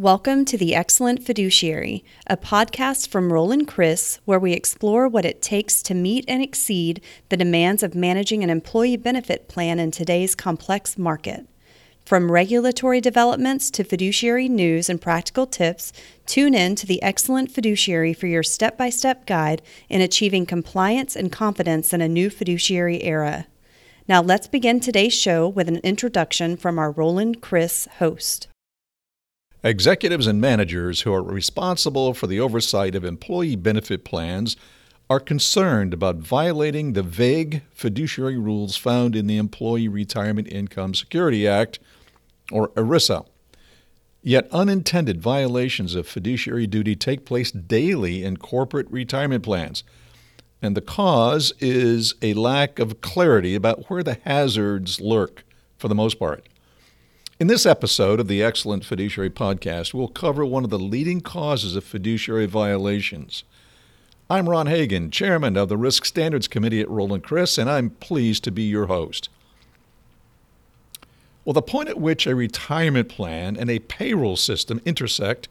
Welcome to The Excellent Fiduciary, a podcast from Roland Criss where we explore what it takes to meet and exceed the demands of managing an employee benefit plan in today's complex market. From regulatory developments to fiduciary news and practical tips, tune in to The Excellent Fiduciary for your step by step guide in achieving compliance and confidence in a new fiduciary era. Now, let's begin today's show with an introduction from our Roland Criss host. Executives and managers who are responsible for the oversight of employee benefit plans are concerned about violating the vague fiduciary rules found in the Employee Retirement Income Security Act, or ERISA. Yet unintended violations of fiduciary duty take place daily in corporate retirement plans. And the cause is a lack of clarity about where the hazards lurk for the most part. In this episode of the Excellent Fiduciary Podcast, we'll cover one of the leading causes of fiduciary violations. I'm Ron Hagan, Chairman of the Risk Standards Committee at Roland Criss, and I'm pleased to be your host. Well, the point at which a retirement plan and a payroll system intersect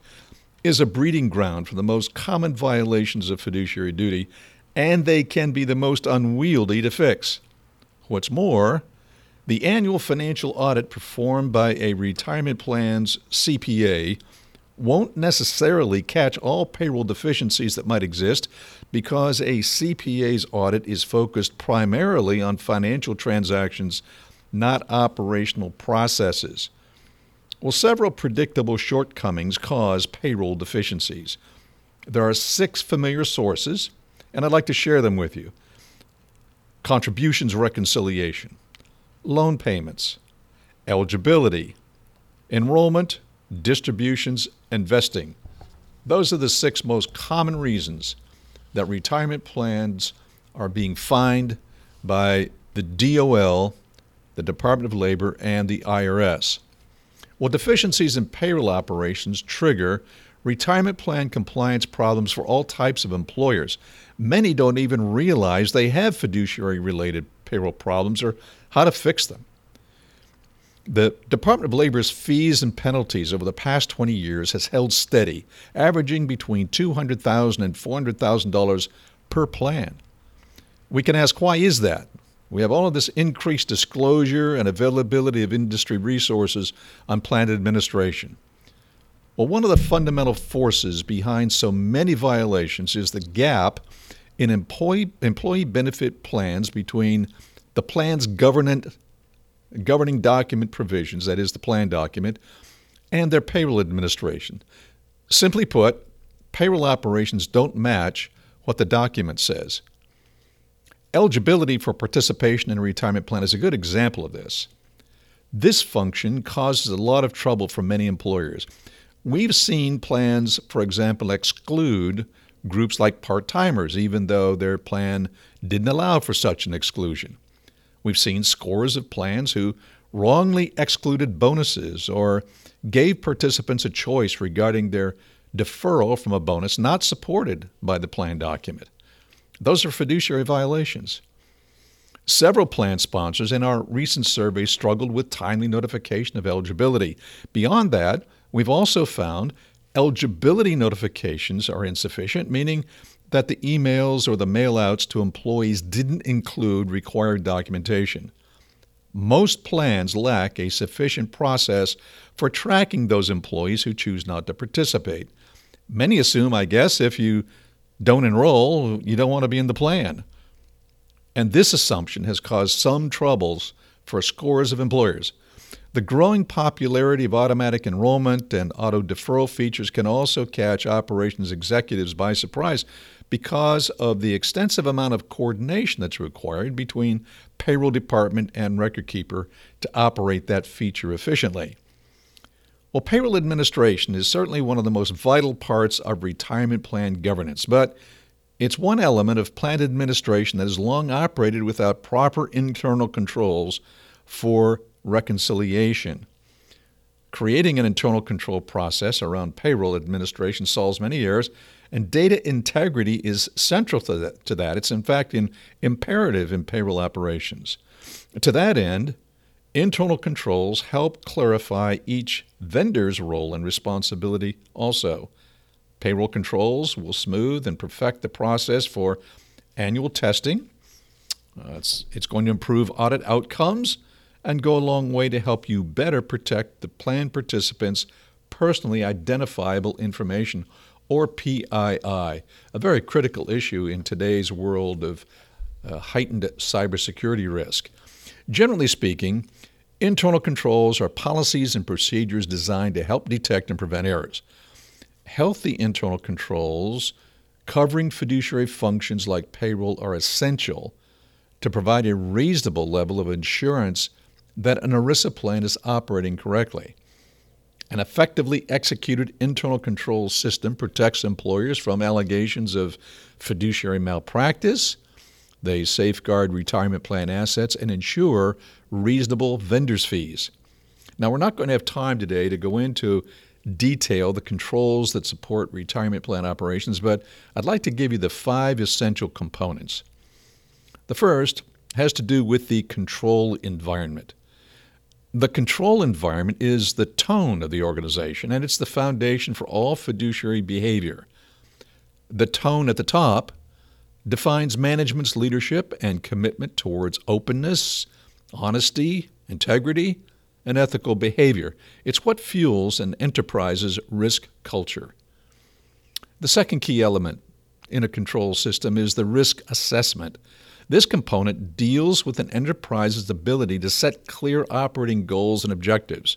is a breeding ground for the most common violations of fiduciary duty, and they can be the most unwieldy to fix. What's more, the annual financial audit performed by a retirement plan's CPA won't necessarily catch all payroll deficiencies that might exist because a CPA's audit is focused primarily on financial transactions, not operational processes. Well, several predictable shortcomings cause payroll deficiencies. There are six familiar sources, and I'd like to share them with you. Contributions reconciliation, loan payments, eligibility, enrollment, distributions, and vesting. Those are the six most common reasons that retirement plans are being fined by the DOL, the Department of Labor, and the IRS. Well, deficiencies in payroll operations trigger retirement plan compliance problems for all types of employers. Many don't even realize they have fiduciary related payroll problems or how to fix them. The Department of Labor's fees and penalties over the past 20 years has held steady, averaging between $200,000 and $400,000 per plan. We can ask why is that? We have all of this increased disclosure and availability of industry resources on plan administration. Well, one of the fundamental forces behind so many violations is the gap in employee, employee benefit plans between the plan's governing document provisions, that is, the plan document, and their payroll administration. Simply put, payroll operations don't match what the document says. Eligibility for participation in a retirement plan is a good example of this. This function causes a lot of trouble for many employers. We've seen plans, for example, exclude groups like part timers, even though their plan didn't allow for such an exclusion. We've seen scores of plans who wrongly excluded bonuses or gave participants a choice regarding their deferral from a bonus not supported by the plan document. Those are fiduciary violations. Several plan sponsors in our recent survey struggled with timely notification of eligibility. Beyond that, we've also found eligibility notifications are insufficient, meaning that the emails or the mailouts to employees didn't include required documentation. Most plans lack a sufficient process for tracking those employees who choose not to participate. Many assume, I guess, if you don't enroll, you don't want to be in the plan. And this assumption has caused some troubles for scores of employers. The growing popularity of automatic enrollment and auto deferral features can also catch operations executives by surprise because of the extensive amount of coordination that's required between payroll department and record keeper to operate that feature efficiently. Well, payroll administration is certainly one of the most vital parts of retirement plan governance, but it's one element of plant administration that has long operated without proper internal controls for reconciliation. Creating an internal control process around payroll administration solves many errors, and data integrity is central to that. To that. It's, in fact, in, imperative in payroll operations. To that end, Internal controls help clarify each vendor's role and responsibility also. Payroll controls will smooth and perfect the process for annual testing. Uh, it's, it's going to improve audit outcomes and go a long way to help you better protect the plan participants' personally identifiable information, or PII, a very critical issue in today's world of uh, heightened cybersecurity risk. Generally speaking, internal controls are policies and procedures designed to help detect and prevent errors. Healthy internal controls covering fiduciary functions like payroll are essential to provide a reasonable level of insurance that an ERISA plan is operating correctly. An effectively executed internal control system protects employers from allegations of fiduciary malpractice. They safeguard retirement plan assets and ensure reasonable vendors' fees. Now, we're not going to have time today to go into detail the controls that support retirement plan operations, but I'd like to give you the five essential components. The first has to do with the control environment. The control environment is the tone of the organization, and it's the foundation for all fiduciary behavior. The tone at the top defines management's leadership and commitment towards openness, honesty, integrity, and ethical behavior. It's what fuels an enterprise's risk culture. The second key element in a control system is the risk assessment. This component deals with an enterprise's ability to set clear operating goals and objectives,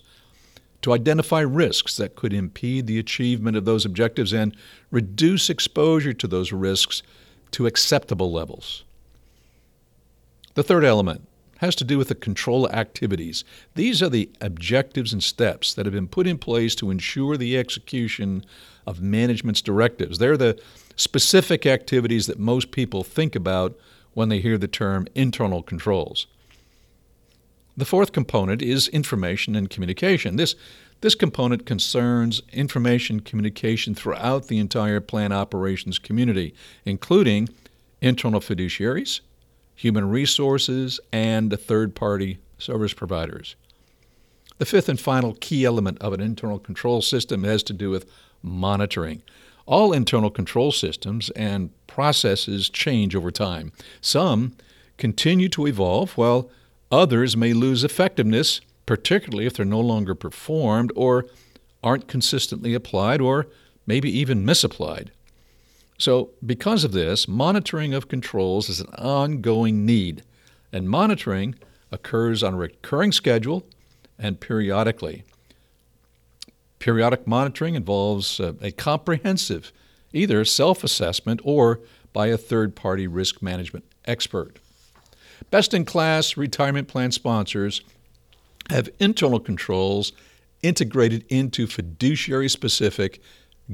to identify risks that could impede the achievement of those objectives, and reduce exposure to those risks to acceptable levels. The third element has to do with the control activities. These are the objectives and steps that have been put in place to ensure the execution of management's directives. They're the specific activities that most people think about when they hear the term internal controls. The fourth component is information and communication. This, this component concerns information communication throughout the entire plan operations community, including internal fiduciaries, human resources, and third party service providers. The fifth and final key element of an internal control system has to do with monitoring. All internal control systems and processes change over time. Some continue to evolve, while others may lose effectiveness, particularly if they're no longer performed or aren't consistently applied or maybe even misapplied. So, because of this, monitoring of controls is an ongoing need, and monitoring occurs on a recurring schedule and periodically. Periodic monitoring involves uh, a comprehensive, either self assessment or by a third party risk management expert. Best in class retirement plan sponsors have internal controls integrated into fiduciary specific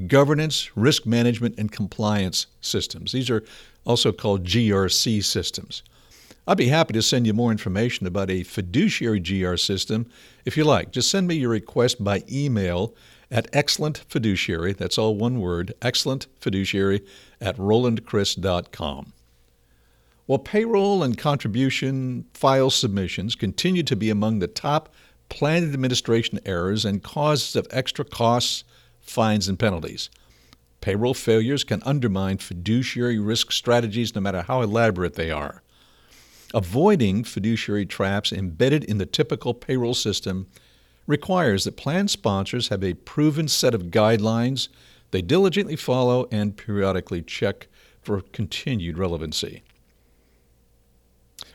governance, risk management, and compliance systems. These are also called GRC systems. I'd be happy to send you more information about a fiduciary GR system if you like. Just send me your request by email at excellent fiduciary, that's all one word, excellent fiduciary at rolandcriss.com. While payroll and contribution file submissions continue to be among the top plan administration errors and causes of extra costs, fines, and penalties. Payroll failures can undermine fiduciary risk strategies no matter how elaborate they are. Avoiding fiduciary traps embedded in the typical payroll system requires that plan sponsors have a proven set of guidelines they diligently follow and periodically check for continued relevancy.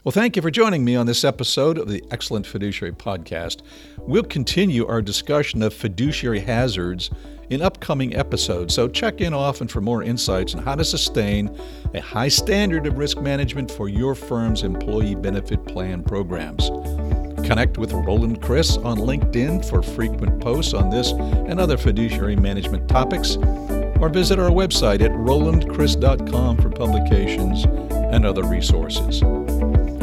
Well, thank you for joining me on this episode of the Excellent Fiduciary Podcast. We'll continue our discussion of fiduciary hazards in upcoming episodes, so check in often for more insights on how to sustain a high standard of risk management for your firm's employee benefit plan programs. Connect with Roland Criss on LinkedIn for frequent posts on this and other fiduciary management topics, or visit our website at rolandcriss.com for publications and other resources.